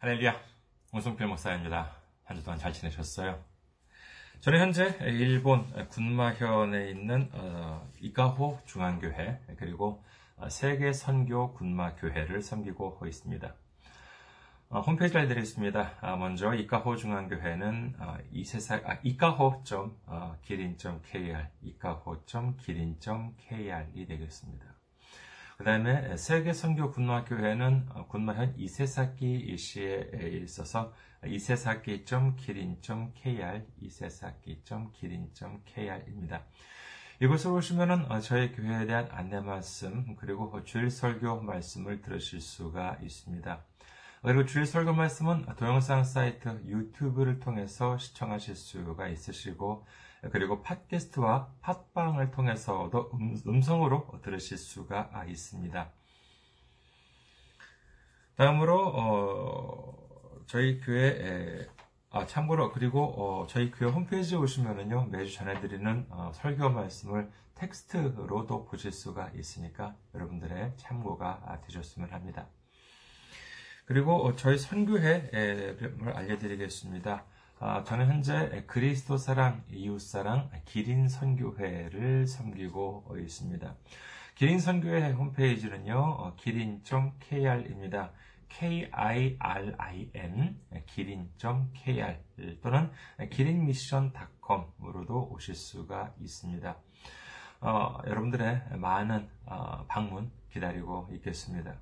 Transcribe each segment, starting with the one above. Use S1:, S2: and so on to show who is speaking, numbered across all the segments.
S1: 할렐루야, 원성필 목사입니다. 한 주 동안 잘 지내셨어요? 저는 현재 일본 군마현에 있는 어, 이카호 중앙교회 그리고 세계 선교 군마교회를 섬기고 있습니다. 어, 홈페이지를 알려드리겠습니다. 아, 먼저 이카호 중앙교회는 어, 이세사 아, 이카호.기린.kr 이카호.기린.kr이 되겠습니다. 그 다음에 세계 선교 군마교회는 군마현 이세사키 시에 있어서 이세사키.기린.kr 이세사키.기린.kr입니다. 이곳으로 오시면은 저희 교회에 대한 안내 말씀 그리고 주일 설교 말씀을 들으실 수가 있습니다. 그리고 주일 설교 말씀은 동영상 사이트 유튜브를 통해서 시청하실 수가 있으시고 그리고 팟캐스트와 팟빵을 통해서도 음, 성으로 들으실 수가 있습니다. 다음으로 어, 저희 교회 아, 참고로 그리고 어, 저희 교회 홈페이지에 오시면은요 매주 전해드리는 어, 설교 말씀을 텍스트로도 보실 수가 있으니까 여러분들의 참고가 되셨으면 합니다. 그리고 어, 저희 선교회를 알려드리겠습니다. 아, 저는 현재 그리스도 사랑, 이웃 사랑, 기린 선교회를 섬기고 있습니다. 기린 선교회 홈페이지는요, 어, 기린.kr입니다. k-i-r-i-n 기린.kr 또는 기린미션.com으로도 오실 수가 있습니다. 어, 여러분들의 많은 어, 방문 기다리고 있겠습니다.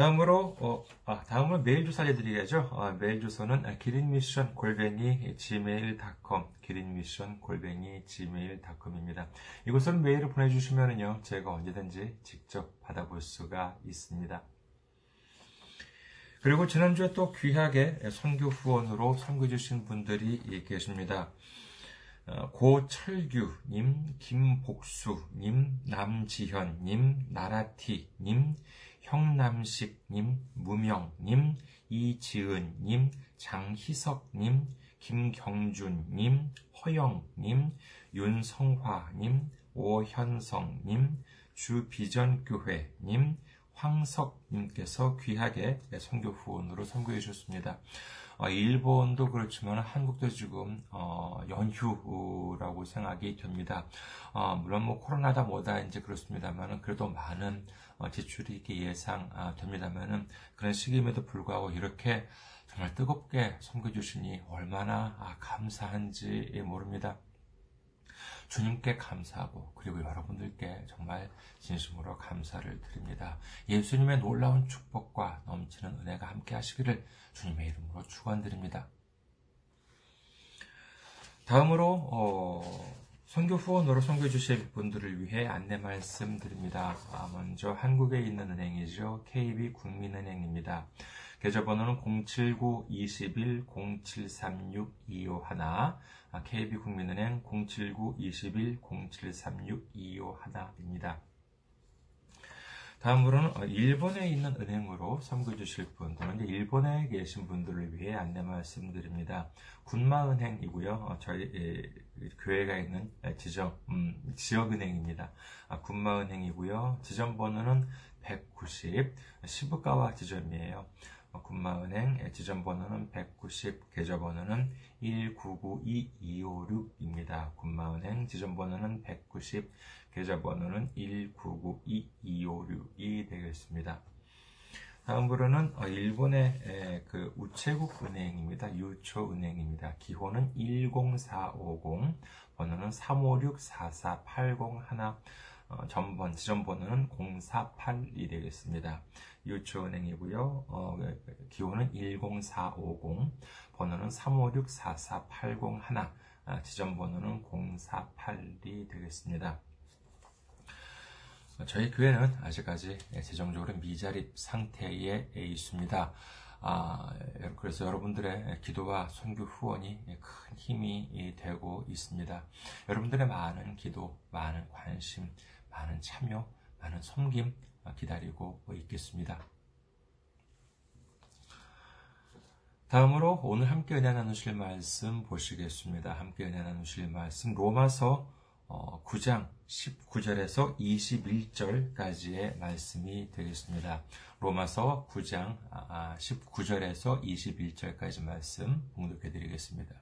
S1: 다음으로 어, 아, 다음으로 메일 주소 알려드리겠죠. 아, 메일 주소는 기린미션 골뱅이 gmail.com 기린미션 골뱅이 gmail.com입니다. 이곳으로 메일을 보내주시면요 제가 언제든지 직접 받아볼 수가 있습니다. 그리고 지난주에 또 귀하게 선교 후원으로 선교 주신 분들이 계십니다. 어, 고철규님, 김복수님, 남지현님, 나라티님, 형남식님, 무명님, 이지은님, 장희석님, 김경준님, 허영님, 윤성화님, 오현성님, 주비전교회님, 황석님께서 귀하게 성교 후원으로 선교해 주셨습니다. 어, 일본도 그렇지만 한국도 지금 어, 연휴라고 생각이 됩니다. 어, 물론 뭐 코로나다 뭐다 이제 그렇습니다만 그래도 많은 어, 지출이 이렇게 예상됩니다만은 그런 시기임에도 불구하고 이렇게 정말 뜨겁게 섬겨주시니 얼마나 아, 감사한지 모릅니다. 주님께 감사하고 그리고 여러분들께 정말 진심으로 감사를 드립니다. 예수님의 놀라운 축복과 넘치는 은혜가 함께 하시기를 주님의 이름으로 축원드립니다. 다음으로 어, 선교 후원으로 선교 주실 분들을 위해 안내 말씀드립니다. 아, 먼저 한국에 있는 은행이죠. KB 국민은행입니다. 계좌번호는 079-21-0736-251 KB국민은행 079-21-0736-251입니다. 다음으로는 어, 일본에 있는 은행으로 섬겨주실 분 또는 일본에 계신 분들을 위해 안내 말씀드립니다. 군마은행이고요. 어, 저희 교회가 있는 지점 음, 지역은행입니다. 아, 군마은행이고요. 지점 번호는 190 시부가와 지점이에요. 어, 군마은행 지점 번호는 190, 계좌 번호는 1992256입니다. 군마은행 지점 번호는 190, 계좌번호는 1992256이 되겠습니다. 다음으로는 어, 일본의 그 우체국 은행입니다. 유초 은행입니다. 기호는 10450, 번호는 356-44801, 어, 전번, 지점번호는 048이 되겠습니다. 유초은행이고요. 어, 기호는 10450, 번호는 356-44801, 아, 지점번호는 048이 되겠습니다. 저희 교회는 아직까지 재정적으로 미자립 상태에 있습니다. 아, 그래서 여러분들의 기도와 선교 후원이 큰 힘이 되고 있습니다. 여러분들의 많은 기도, 많은 관심, 많은 참여, 많은 섬김 기다리고 있겠습니다. 다음으로 오늘 함께 은혜 나누실 말씀 보시겠습니다. 함께 은혜 나누실 말씀 로마서 9장 어, 19절에서 21절까지의 말씀이 되겠습니다. 로마서 9장 19절에서 아, 21절까지 말씀 봉독해 드리겠습니다.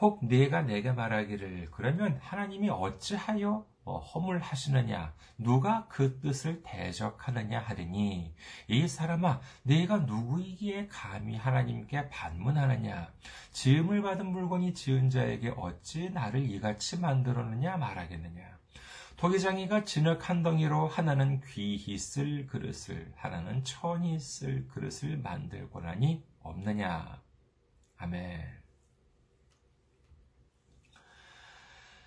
S1: 혹 네가 내게 말하기를 그러면 하나님이 어찌하여 어, 허물하시느냐 누가 그 뜻을 대적하느냐 하리니 이 사람아 네가 누구이기에 감히 하나님께 반문하느냐 지음을 받은 물건이 지은 자에게 어찌 나를 이같이 만들었느냐 말하겠느냐 도기장이가 진흙 한 덩이로 하나는 귀히 쓸 그릇을 하나는 천히 쓸 그릇을 만들 권한이 없느냐 아멘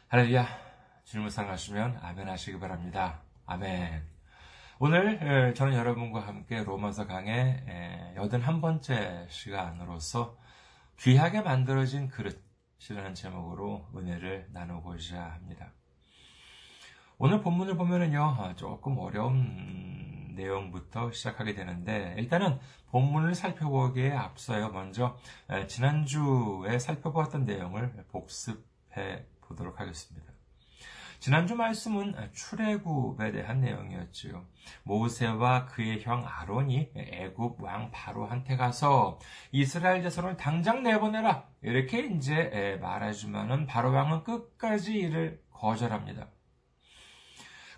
S1: 할렐루야. 질문 상 하시면 아멘 하시기 바랍니다. 아멘. 오늘 저는 여러분과 함께 로마서 강의 81번째 시간으로서 귀하게 만들어진 그릇이라는 제목으로 은혜를 나누고자 합니다. 오늘 본문을 보면은요, 조금 어려운 내용부터 시작하게 되는데, 일단은 본문을 살펴보기에 앞서요, 먼저 지난주에 살펴보았던 내용을 복습해 보도록 하겠습니다. 지난주 말씀은 출애굽에 대한 내용이었지요. 모세와 그의 형 아론이 애굽 왕 바로한테 가서 이스라엘 자손을 당장 내보내라 이렇게 이제 말하지만은 바로 왕은 끝까지 이를 거절합니다.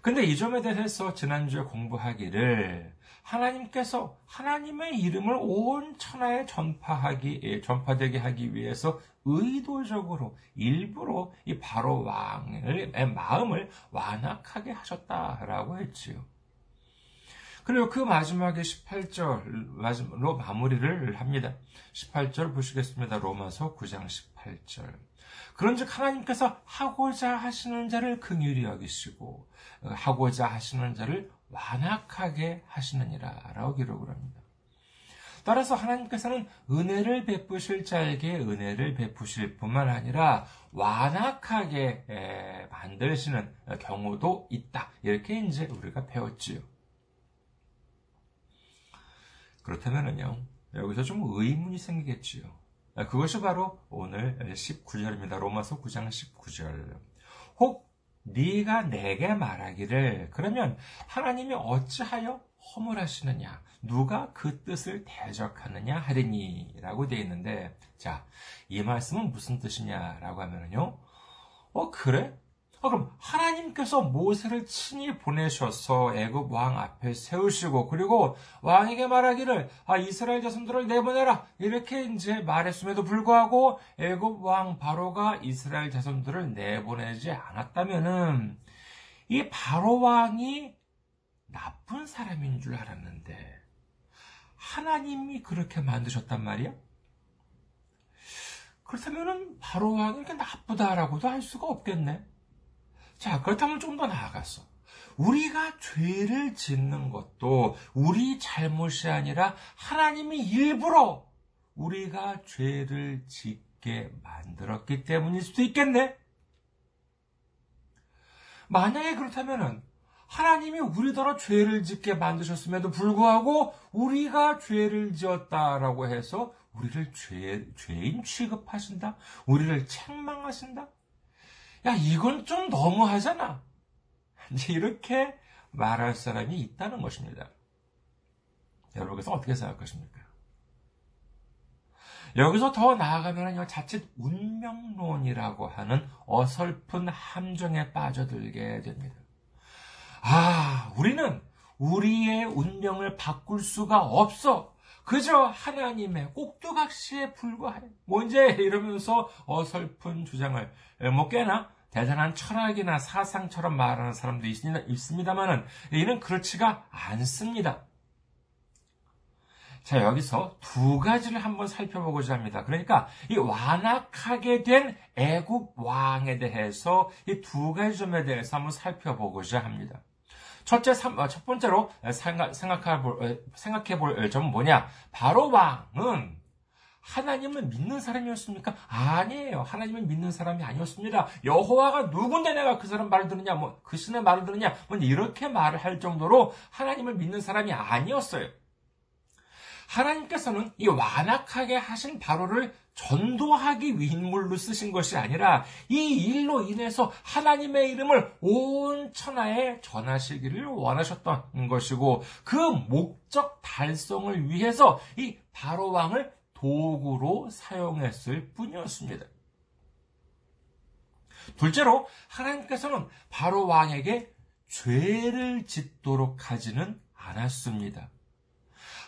S1: 근데 이 점에 대해서 지난주에 공부하기를 하나님께서 하나님의 이름을 온 천하에 전파하기, 예, 전파되게 하기 위해서 의도적으로 일부러 이 바로 왕의 마음을 완악하게 하셨다라고 했지요. 그리고 그 마지막에 18절로 마무리를 합니다. 18절 보시겠습니다. 로마서 9장 18절. 그런즉 하나님께서 하고자 하시는 자를 긍휼히 여기시고 하고자 하시는 자를 완악하게 하시느니라 라고 기록을 합니다. 따라서 하나님께서는 은혜를 베푸실 자에게 은혜를 베푸실 뿐만 아니라 완악하게 만드시는 경우도 있다. 이렇게 이제 우리가 배웠지요. 그렇다면요, 여기서 좀 의문이 생기겠지요. 그것이 바로 오늘 19절입니다. 로마서 9장 19절. 혹 네가 내게 말하기를 그러면 하나님이 어찌하여 허물하시느냐 누가 그 뜻을 대적하느냐 하리니라고 되어 있는데 자 이 말씀은 무슨 뜻이냐라고 하면요 어 그래 아, 그럼 하나님께서 모세를 친히 보내셔서 애굽 왕 앞에 세우시고 그리고 왕에게 말하기를 아 이스라엘 자손들을 내보내라 이렇게 이제 말했음에도 불구하고 애굽 왕 바로가 이스라엘 자손들을 내보내지 않았다면은 이 바로 왕이 나쁜 사람인 줄 알았는데 하나님이 그렇게 만드셨단 말이야? 그렇다면은 바로 왕이 이렇게 나쁘다라고도 할 수가 없겠네. 자, 그렇다면 좀 더 나아갔어. 우리가 죄를 짓는 것도 우리 잘못이 아니라 하나님이 일부러 우리가 죄를 짓게 만들었기 때문일 수도 있겠네? 만약에 그렇다면은 하나님이 우리더러 죄를 짓게 만드셨음에도 불구하고 우리가 죄를 지었다라고 해서 우리를 죄, 죄인 취급하신다? 우리를 책망하신다? 야, 이건 좀 너무하잖아. 이렇게 말할 사람이 있다는 것입니다. 여러분께서 어떻게 생각하십니까? 여기서 더 나아가면 자칫 운명론이라고 하는 어설픈 함정에 빠져들게 됩니다. 아, 우리는 우리의 운명을 바꿀 수가 없어. 그저 하나님의 꼭두각시에 불과해. 뭔지 이러면서 어설픈 주장을 뭐 꽤나 대단한 철학이나 사상처럼 말하는 사람도 있습니다만은 이는 그렇지가 않습니다. 자, 여기서 두 가지를 한번 살펴보고자 합니다. 그러니까 이 완악하게 된 애국 왕에 대해서 이 두 가지 점에 대해서 한번 살펴보고자 합니다. 첫째, 어, 첫 번째로 생각해 볼, 생각해 볼 점은 뭐냐? 바로 왕은 하나님을 믿는 사람이었습니까? 아니에요. 하나님을 믿는 사람이 아니었습니다. 여호와가 누군데 내가 그 사람 말을 들으냐, 뭐, 그 신의 말을 들으냐, 뭐, 이렇게 말을 할 정도로 하나님을 믿는 사람이 아니었어요. 하나님께서는 이 완악하게 하신 바로를 전도하기 위한 인물로 쓰신 것이 아니라 이 일로 인해서 하나님의 이름을 온 천하에 전하시기를 원하셨던 것이고 그 목적 달성을 위해서 이 바로 왕을 도구로 사용했을 뿐이었습니다. 둘째로 하나님께서는 바로 왕에게 죄를 짓도록 하지는 않았습니다.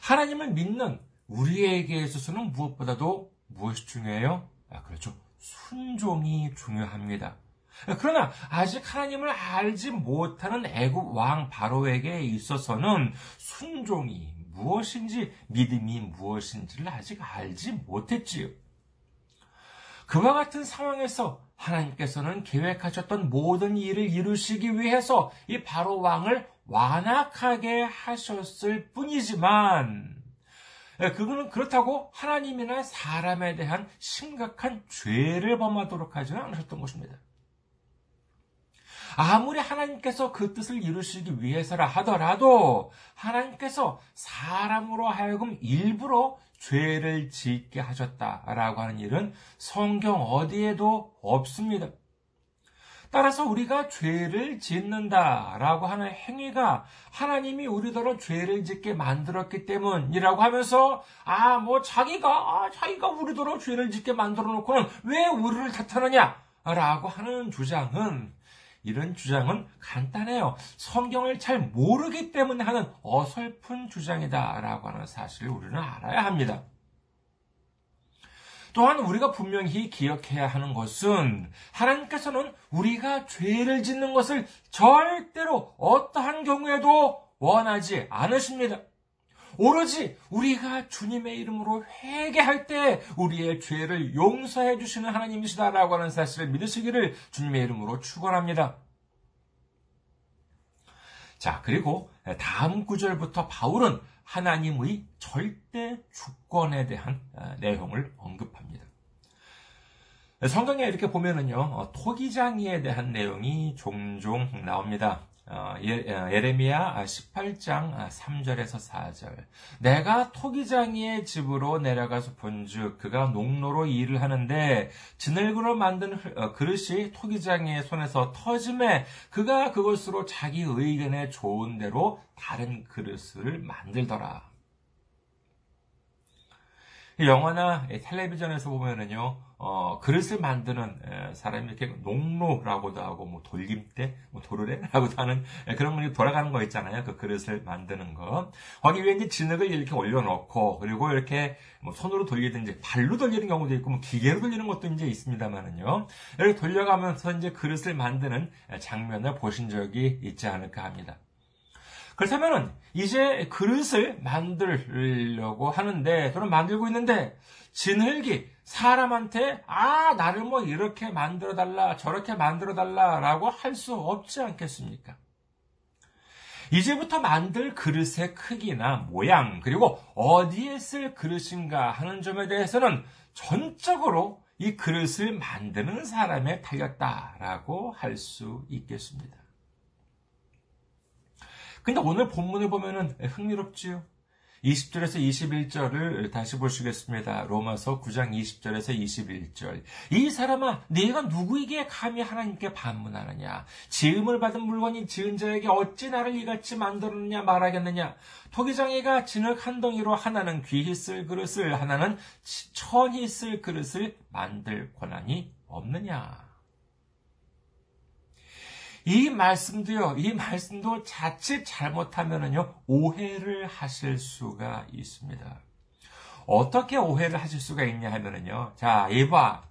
S1: 하나님을 믿는 우리에게 있어서는 무엇보다도 무엇이 중요해요? 아, 그렇죠. 순종이 중요합니다. 그러나 아직 하나님을 알지 못하는 애굽 왕 바로에게 있어서는 순종이 무엇인지 믿음이 무엇인지를 아직 알지 못했지요. 그와 같은 상황에서 하나님께서는 계획하셨던 모든 일을 이루시기 위해서 이 바로 왕을 완악하게 하셨을 뿐이지만 그거는 그렇다고 하나님이나 사람에 대한 심각한 죄를 범하도록 하지는 않으셨던 것입니다. 아무리 하나님께서 그 뜻을 이루시기 위해서라 하더라도 하나님께서 사람으로 하여금 일부러 죄를 짓게 하셨다라고 하는 일은 성경 어디에도 없습니다. 따라서 우리가 죄를 짓는다라고 하는 행위가 하나님이 우리더러 죄를 짓게 만들었기 때문이라고 하면서 아 뭐 자기가 아 자기가 우리더러 죄를 짓게 만들어 놓고는 왜 우리를 탓하느냐라고 하는 주장은 이런 주장은 간단해요. 성경을 잘 모르기 때문에 하는 어설픈 주장이다라고 하는 사실을 우리는 알아야 합니다. 또한 우리가 분명히 기억해야 하는 것은 하나님께서는 우리가 죄를 짓는 것을 절대로 어떠한 경우에도 원하지 않으십니다. 오로지 우리가 주님의 이름으로 회개할 때 우리의 죄를 용서해 주시는 하나님이시다라고 하는 사실을 믿으시기를 주님의 이름으로 축원합니다. 자, 그리고 다음 구절부터 바울은 하나님의 절대 주권에 대한 아, 내용을 언급합니다. 성경에 이렇게 보면은요, 어, 토기장이에 대한 내용이 종종 나옵니다. 어, 예, 어, 예레미야 18장 3절에서 4절. 내가 토기장이의 집으로 내려가서 본즉 그가 농로로 일을 하는데 진흙으로 만든 어, 그릇이 토기장이의 손에서 터짐에 그가 그것으로 자기 의견에 좋은 대로 다른 그릇을 만들더라. 영화나 텔레비전에서 보면은요, 어, 그릇을 만드는 사람이 이렇게 농로라고도 하고, 뭐 돌림대, 뭐 도르래라고도 하는 그런 분이 돌아가는 거 있잖아요. 그 그릇을 만드는 거. 거기 위에 이제 진흙을 이렇게 올려놓고, 그리고 이렇게 뭐 손으로 돌리든지 발로 돌리는 경우도 있고, 뭐 기계로 돌리는 것도 이제 있습니다만은요. 이렇게 돌려가면서 이제 그릇을 만드는 장면을 보신 적이 있지 않을까 합니다. 그렇다면 이제 그릇을 만들려고 하는데 또는 만들고 있는데 진흙이 사람한테 아 나를 뭐 이렇게 만들어 달라 저렇게 만들어 달라라고 할 수 없지 않겠습니까? 이제부터 만들 그릇의 크기나 모양 그리고 어디에 쓸 그릇인가 하는 점에 대해서는 전적으로 이 그릇을 만드는 사람에 달렸다라고 할 수 있겠습니다. 근데 오늘 본문을 보면은 흥미롭지요. 20절에서 21절을 다시 보시겠습니다. 로마서 9장 20절에서 21절. 이 사람아, 네가 누구에게 감히 하나님께 반문하느냐? 지음을 받은 물건이 지은 자에게 어찌 나를 이같이 만들었느냐 말하겠느냐? 토기장이가 진흙 한 덩이로 하나는 귀히 쓸 그릇을, 하나는 천히 쓸 그릇을 만들 권한이 없느냐? 이 말씀도요, 이 말씀도 자칫 잘못하면은요, 오해를 하실 수가 있습니다. 어떻게 오해를 하실 수가 있냐 하면은요, 자, 이봐.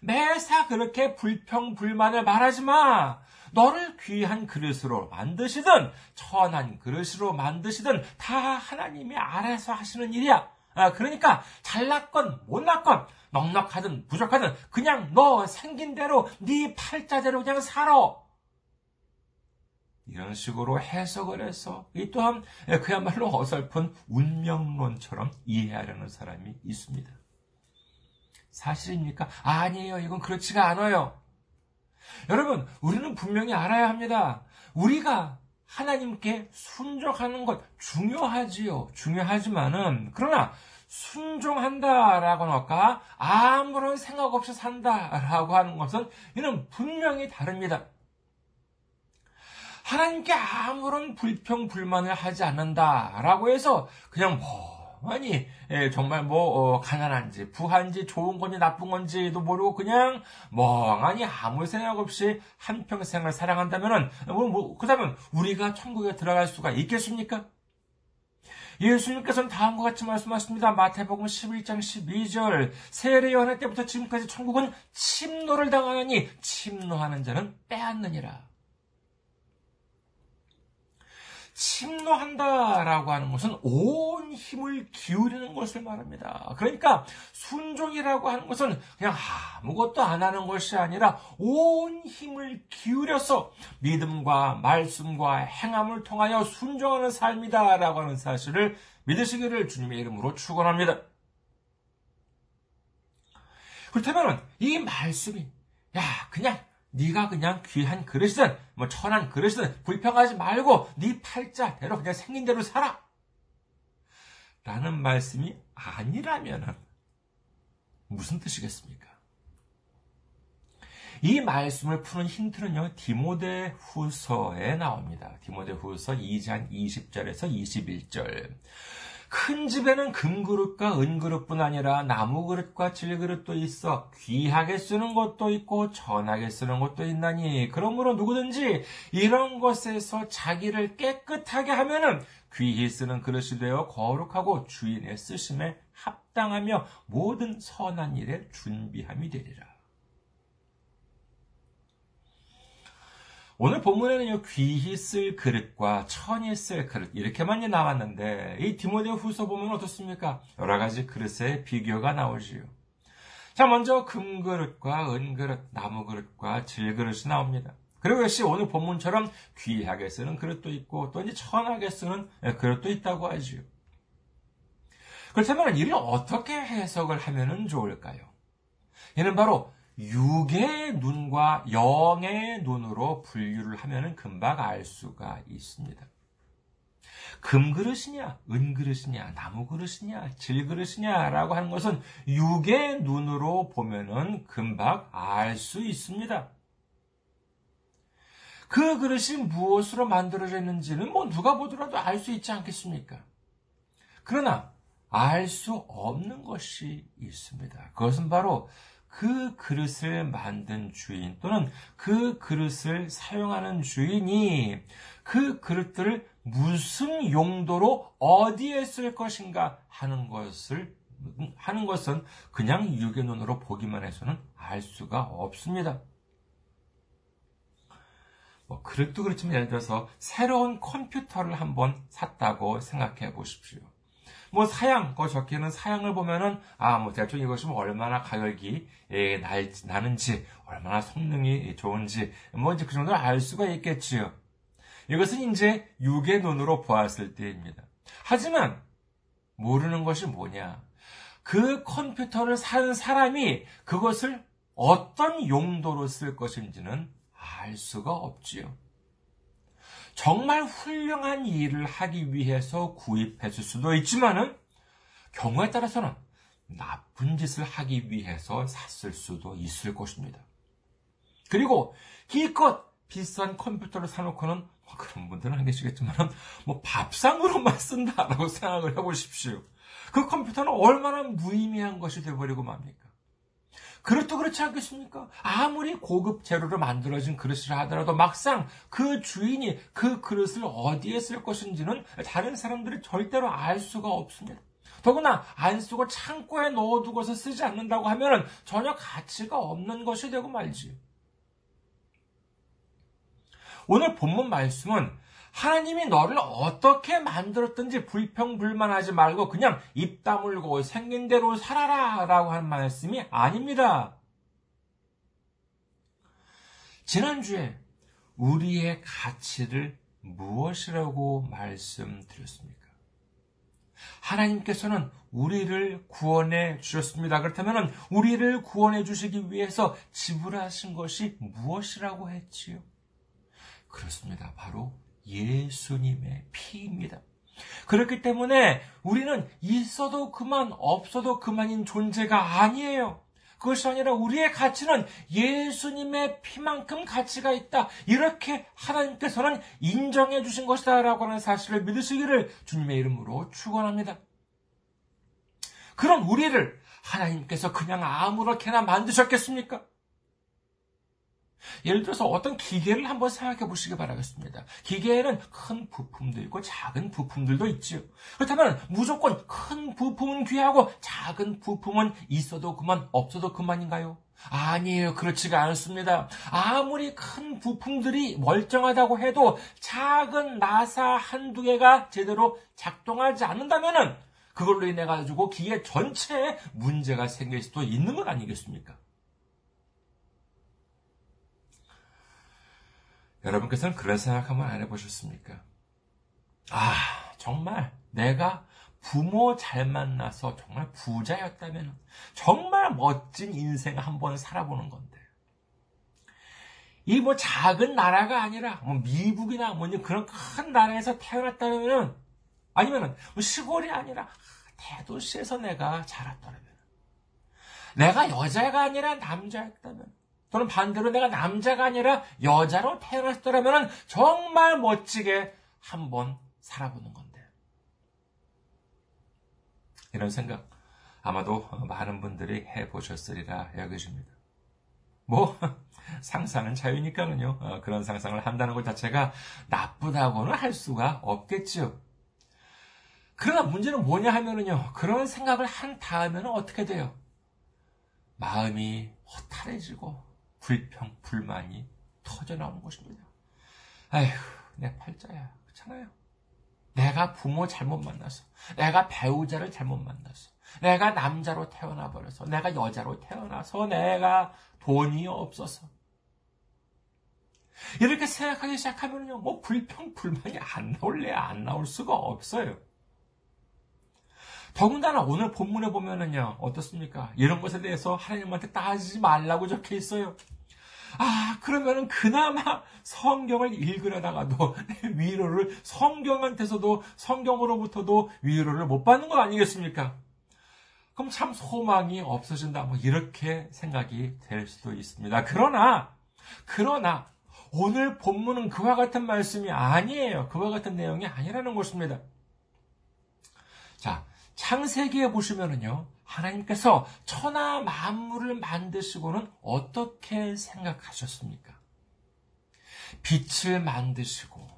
S1: 매사 그렇게 불평, 불만을 말하지 마! 너를 귀한 그릇으로 만드시든, 천한 그릇으로 만드시든, 다 하나님이 알아서 하시는 일이야. 아, 그러니까, 잘났건, 못났건, 넉넉하든, 부족하든, 그냥 너 생긴 대로, 네 팔자대로 그냥 살아. 이런 식으로 해석을 해서 이 또한 그야말로 어설픈 운명론처럼 이해하려는 사람이 있습니다. 사실입니까? 아니에요. 이건 그렇지가 않아요. 여러분, 우리는 분명히 알아야 합니다. 우리가 하나님께 순종하는 것 중요하지요. 중요하지만은 그러나 순종한다라고 할까 아무런 생각 없이 산다라고 하는 것은 이는 분명히 다릅니다. 하나님께 아무런 불평 불만을 하지 않는다라고 해서 그냥 멍하니 예, 정말 뭐 어, 가난한지 부한지 좋은 건지 나쁜 건지도 모르고 그냥 멍하니 아무 생각 없이 한 평생을 사랑한다면은 뭐, 뭐 그다음에 우리가 천국에 들어갈 수가 있겠습니까? 예수님께서는 다음과 같이 말씀하십니다. 마태복음 11장 12절 세례 요한의 때부터 지금까지 천국은 침노를 당하느니 침노하는 자는 빼앗느니라. 침노한다라고 하는 것은 온 힘을 기울이는 것을 말합니다. 그러니까 순종이라고 하는 것은 그냥 아무것도 안 하는 것이 아니라 온 힘을 기울여서 믿음과 말씀과 행함을 통하여 순종하는 삶이다라고 하는 사실을 믿으시기를 주님의 이름으로 축원합니다. 그렇다면 이 말씀이 야 그냥 네가 그냥 귀한 그릇이든 뭐 천한 그릇이든 불평하지 말고 네 팔자대로 그냥 생긴 대로 살아. 라는 말씀이 아니라면 무슨 뜻이겠습니까? 이 말씀을 푸는 힌트는요, 디모데 후서에 나옵니다. 디모데 후서 2장 20절에서 21절. 큰 집에는 금그릇과 은그릇뿐 아니라 나무그릇과 질그릇도 있어 귀하게 쓰는 것도 있고 전하게 쓰는 것도 있나니 그러므로 누구든지 이런 것에서 자기를 깨끗하게 하면은 귀히 쓰는 그릇이 되어 거룩하고 주인의 쓰심에 합당하며 모든 선한 일에 준비함이 되리라. 오늘 본문에는요, 귀히 쓸 그릇과 천히 쓸 그릇, 이렇게만 나왔는데, 이 디모데 후서 보면 어떻습니까? 여러 가지 그릇의 비교가 나오지요. 자, 먼저 금그릇과 은그릇, 나무그릇과 질그릇이 나옵니다. 그리고 역시 오늘 본문처럼 귀하게 쓰는 그릇도 있고, 또 이제 천하게 쓰는 그릇도 있다고 하지요. 그렇다면 이를 어떻게 해석을 하면 좋을까요? 이는 바로 육의 눈과 영의 눈으로 분류를 하면 금방 알 수가 있습니다. 금그릇이냐, 은그릇이냐, 나무그릇이냐, 질그릇이냐라고 하는 것은 육의 눈으로 보면은 금방 알 수 있습니다. 그 그릇이 무엇으로 만들어졌는지는 뭐 누가 보더라도 알 수 있지 않겠습니까? 그러나 알 수 없는 것이 있습니다. 그것은 바로 그 그릇을 만든 주인 또는 그 그릇을 사용하는 주인이 그 그릇들을 무슨 용도로 어디에 쓸 것인가 하는 것을 하는 것은 그냥 육의 눈으로 보기만 해서는 알 수가 없습니다. 뭐 그릇도 그렇지만 예를 들어서 새로운 컴퓨터를 한번 샀다고 생각해 보십시오. 뭐 사양, 그 적혀있는 사양을 보면은, 아, 뭐 대충 이것이 뭐 얼마나 가격이 예, 날, 나는지, 얼마나 성능이 좋은지, 뭐 이제 그 정도를 알 수가 있겠지요. 이것은 이제 육의 눈으로 보았을 때입니다. 하지만, 모르는 것이 뭐냐. 그 컴퓨터를 사는 사람이 그것을 어떤 용도로 쓸 것인지는 알 수가 없지요. 정말 훌륭한 일을 하기 위해서 구입했을 수도 있지만은 경우에 따라서는 나쁜 짓을 하기 위해서 샀을 수도 있을 것입니다. 그리고 기껏 비싼 컴퓨터를 사놓고는 뭐 그런 분들은 안 계시겠지만 뭐 밥상으로만 쓴다라고 생각을 해보십시오. 그 컴퓨터는 얼마나 무의미한 것이 되어버리고 맙니까? 그릇도 그렇지 않겠습니까? 아무리 고급 재료로 만들어진 그릇이라 하더라도 막상 그 주인이 그 그릇을 어디에 쓸 것인지는 다른 사람들이 절대로 알 수가 없습니다. 더구나 안 쓰고 창고에 넣어두고서 쓰지 않는다고 하면 전혀 가치가 없는 것이 되고 말지. 오늘 본문 말씀은 하나님이 너를 어떻게 만들었든지 불평불만하지 말고 그냥 입 다물고 생긴 대로 살아라 라고 하는 말씀이 아닙니다. 지난주에 우리의 가치를 무엇이라고 말씀드렸습니까? 하나님께서는 우리를 구원해 주셨습니다. 그렇다면 우리를 구원해 주시기 위해서 지불하신 것이 무엇이라고 했지요? 그렇습니다. 바로 예수님의 피입니다. 그렇기 때문에 우리는 있어도 그만, 없어도 그만인 존재가 아니에요. 그것이 아니라 우리의 가치는 예수님의 피만큼 가치가 있다. 이렇게 하나님께서는 인정해 주신 것이다. 라고 하는 사실을 믿으시기를 주님의 이름으로 축원합니다. 그럼 우리를 하나님께서 그냥 아무렇게나 만드셨겠습니까? 예를 들어서 어떤 기계를 한번 생각해 보시기 바라겠습니다. 기계에는 큰 부품도 있고 작은 부품들도 있지요. 그렇다면 무조건 큰 부품은 귀하고 작은 부품은 있어도 그만 없어도 그만인가요? 아니에요. 그렇지가 않습니다. 아무리 큰 부품들이 멀쩡하다고 해도 작은 나사 한두 개가 제대로 작동하지 않는다면 그걸로 인해 가지고 기계 전체에 문제가 생길 수도 있는 것 아니겠습니까? 여러분께서는 그런 생각 한번 안 해보셨습니까? 아, 정말 내가 부모 잘 만나서 정말 부자였다면 정말 멋진 인생 한번 살아보는 건데. 이 뭐 작은 나라가 아니라 뭐 미국이나 뭐 그런 큰 나라에서 태어났다면 아니면은 뭐 시골이 아니라 대도시에서 내가 자랐더라면 내가 여자가 아니라 남자였다면 또는 반대로 내가 남자가 아니라 여자로 태어났더라면 정말 멋지게 한번 살아보는 건데. 이런 생각 아마도 많은 분들이 해보셨으리라 여겨집니다. 뭐, 상상은 자유니까는요, 어, 그런 상상을 한다는 것 자체가 나쁘다고는 할 수가 없겠지요. 그러나 문제는 뭐냐 하면은요, 그런 생각을 한 다음에는 어떻게 돼요? 마음이 허탈해지고, 불평, 불만이 터져 나오는 것입니다. 아휴, 내 팔자야. 그렇잖아요. 내가 부모 잘못 만나서, 내가 배우자를 잘못 만나서, 내가 남자로 태어나 버려서, 내가 여자로 태어나서, 내가 돈이 없어서. 이렇게 생각하기 시작하면요, 뭐 불평, 불만이 안 나올래, 안 나올 수가 없어요. 더군다나 오늘 본문에 보면은요, 어떻습니까? 이런 것에 대해서 하나님한테 따지지 말라고 적혀 있어요. 아, 그러면은 그나마 성경을 읽으려다가도 위로를 성경한테서도 성경으로부터도 위로를 못 받는 것 아니겠습니까? 그럼 참 소망이 없어진다. 뭐 이렇게 생각이 될 수도 있습니다. 그러나 그러나 오늘 본문은 그와 같은 말씀이 아니에요. 그와 같은 내용이 아니라는 것입니다. 자, 창세기에 보시면은요. 하나님께서 천하 만물을 만드시고는 어떻게 생각하셨습니까? 빛을 만드시고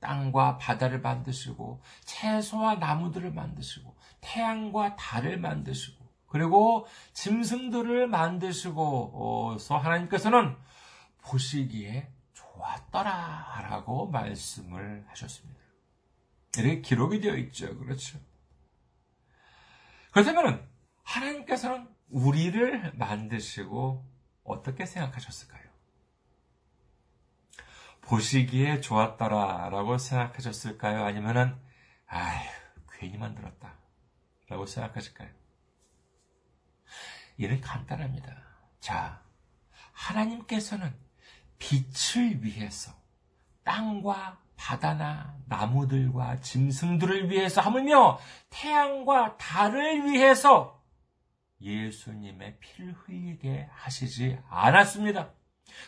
S1: 땅과 바다를 만드시고 채소와 나무들을 만드시고 태양과 달을 만드시고 그리고 짐승들을 만드시고서 하나님께서는 보시기에 좋았더라 라고 말씀을 하셨습니다. 이렇게 기록이 되어 있죠. 그렇죠. 그렇다면 하나님께서는 우리를 만드시고 어떻게 생각하셨을까요? 보시기에 좋았더라 라고 생각하셨을까요? 아니면은 아휴 괜히 만들었다 라고 생각하실까요? 이는 간단합니다. 자, 하나님께서는 빛을 위해서 땅과 바다나 나무들과 짐승들을 위해서 하물며 태양과 달을 위해서 예수님의 피를 흘리게 하시지 않았습니다.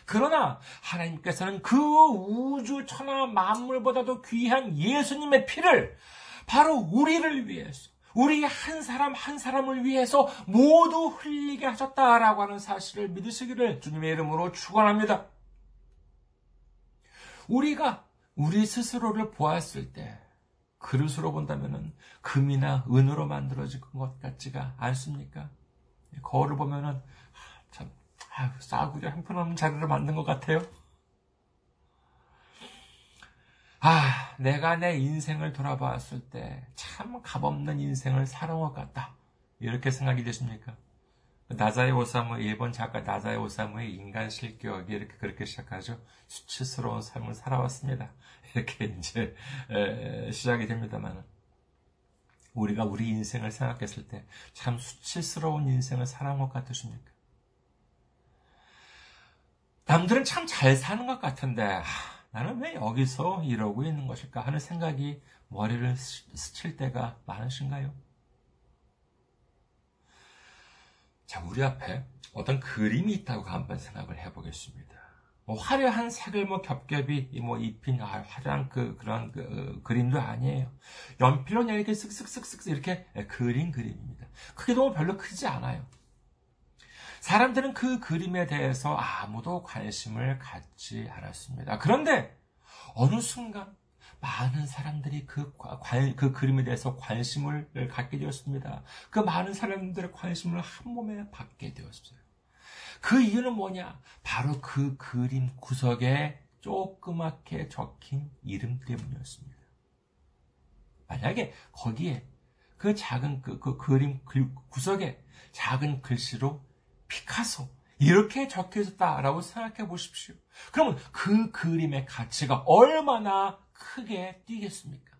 S1: 그러나 하나님께서는 그 우주 천하 만물보다도 귀한 예수님의 피를 바로 우리를 위해서 우리 한 사람 한 사람을 위해서 모두 흘리게 하셨다라고 하는 사실을 믿으시기를 주님의 이름으로 축원합니다. 우리가 우리 스스로를 보았을 때 그릇으로 본다면 금이나 은으로 만들어진 것 같지가 않습니까? 거울을 보면은 참 싸구려 형편없는 자리를 만든 것 같아요. 아, 내가 내 인생을 돌아봤을 때 참 값없는 인생을 살아온 것 같다. 이렇게 생각이 되십니까? 나자의 오사무, 일본 작가 나자의 오사무의 인간 실격이 이렇게 그렇게 시작하죠. 수치스러운 삶을 살아왔습니다. 이렇게 이제 에, 시작이 됩니다만 우리가 우리 인생을 생각했을 때 참 수치스러운 인생을 살아온 것 같으십니까? 남들은 참 잘 사는 것 같은데 나는 왜 여기서 이러고 있는 것일까 하는 생각이 머리를 스칠 때가 많으신가요? 자, 우리 앞에 어떤 그림이 있다고 한번 생각을 해보겠습니다. 뭐 화려한 색을 뭐 겹겹이 뭐 입힌 아, 화려한 그 그런 그, 어, 그림도 아니에요. 연필로 이렇게 쓱쓱쓱쓱 이렇게 그린 그림입니다. 크기도 별로 크지 않아요. 사람들은 그 그림에 대해서 아무도 관심을 갖지 않았습니다. 그런데 어느 순간 많은 사람들이 그, 관, 그 그림에 대해서 관심을 갖게 되었습니다. 그 많은 사람들의 관심을 한 몸에 받게 되었어요. 그 이유는 뭐냐? 바로 그 그림 구석에 조그맣게 적힌 이름 때문이었습니다. 만약에 거기에 그 작은 그, 그 그림 구석에 작은 글씨로 피카소 이렇게 적혀 있었다라고 생각해 보십시오. 그러면 그 그림의 가치가 얼마나 크게 뛰겠습니까?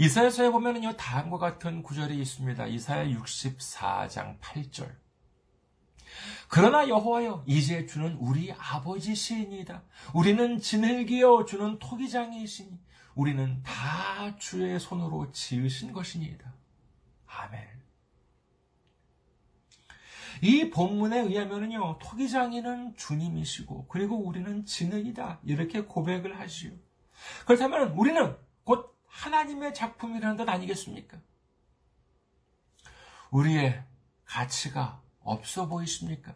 S1: 이사야서에 보면은요, 다음과 같은 구절이 있습니다. 이사야 64장 8절. 그러나 여호와여, 이제 주는 우리 아버지시니이다. 우리는 지늘기어 주는 토기장이시니, 우리는 다 주의 손으로 지으신 것이니이다. 아멘. 이 본문에 의하면요, 토기장이는 주님이시고, 그리고 우리는 진은이다. 이렇게 고백을 하시오. 그렇다면 우리는 곧 하나님의 작품이라는 것 아니겠습니까? 우리의 가치가 없어 보이십니까?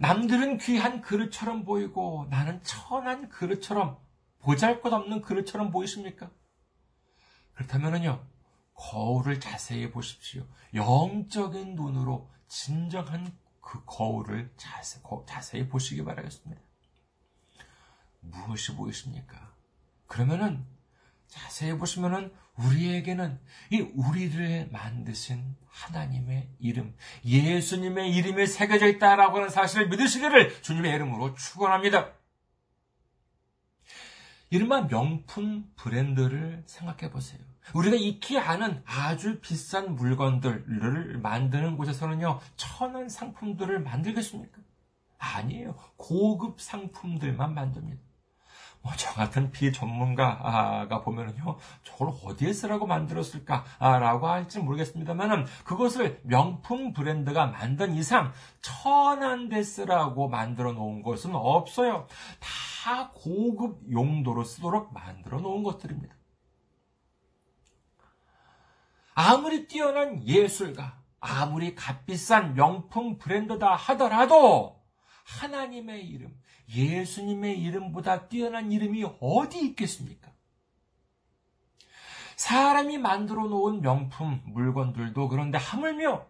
S1: 남들은 귀한 그릇처럼 보이고 나는 천한 그릇처럼 보잘 것 없는 그릇처럼 보이십니까? 그렇다면요, 거울을 자세히 보십시오. 영적인 눈으로 진정한 그 거울을 자세, 자세히 보시기 바라겠습니다. 무엇이 보이십니까? 그러면은 자세히 보시면은 우리에게는 이 우리를 만드신 하나님의 이름, 예수님의 이름이 새겨져 있다라고 하는 사실을 믿으시기를 주님의 이름으로 축원합니다. 이른바 명품 브랜드를 생각해 보세요. 우리가 익히 아는 아주 비싼 물건들을 만드는 곳에서는요, 천원 상품들을 만들겠습니까? 아니에요. 고급 상품들만 만듭니다. 뭐, 저 같은 비전문가가 보면은요, 저걸 어디에 쓰라고 만들었을까라고 할지 모르겠습니다만은, 그것을 명품 브랜드가 만든 이상, 천한 데 쓰라고 만들어 놓은 것은 없어요. 다 고급 용도로 쓰도록 만들어 놓은 것들입니다. 아무리 뛰어난 예술가, 아무리 값비싼 명품 브랜드다 하더라도 하나님의 이름, 예수님의 이름보다 뛰어난 이름이 어디 있겠습니까? 사람이 만들어 놓은 명품 물건들도 그런데 하물며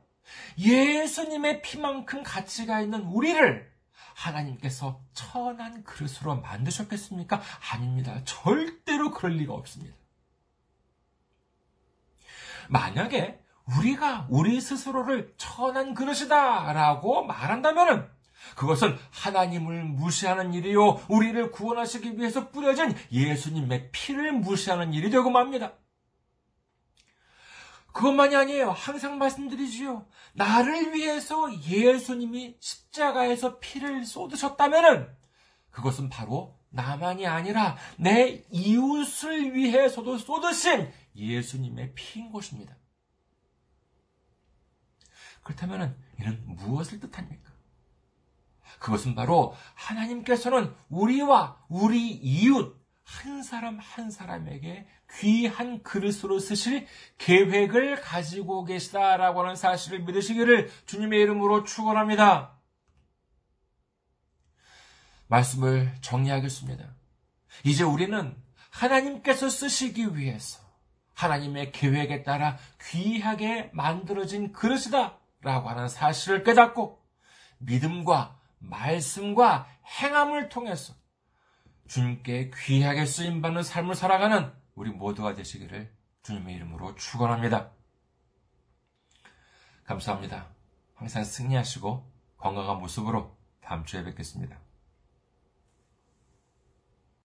S1: 예수님의 피만큼 가치가 있는 우리를 하나님께서 천한 그릇으로 만드셨겠습니까? 아닙니다. 절대로 그럴 리가 없습니다. 만약에 우리가 우리 스스로를 천한 그릇이다 라고 말한다면 그것은 하나님을 무시하는 일이요. 우리를 구원하시기 위해서 뿌려진 예수님의 피를 무시하는 일이 되고 맙니다. 그것만이 아니에요. 항상 말씀드리지요. 나를 위해서 예수님이 십자가에서 피를 쏟으셨다면 그것은 바로 나만이 아니라 내 이웃을 위해서도 쏟으신 예수님의 피인 것입니다. 그렇다면 이는 무엇을 뜻합니까? 그것은 바로 하나님께서는 우리와 우리 이웃 한 사람 한 사람에게 귀한 그릇으로 쓰실 계획을 가지고 계시다라고 하는 사실을 믿으시기를 주님의 이름으로 축원합니다. 말씀을 정리하겠습니다. 이제 우리는 하나님께서 쓰시기 위해서 하나님의 계획에 따라 귀하게 만들어진 그릇이다 라고 하는 사실을 깨닫고 믿음과 말씀과 행함을 통해서 주님께 귀하게 쓰임 받는 삶을 살아가는 우리 모두가 되시기를 주님의 이름으로 축원합니다. 감사합니다. 항상 승리하시고 건강한 모습으로 다음 주에 뵙겠습니다.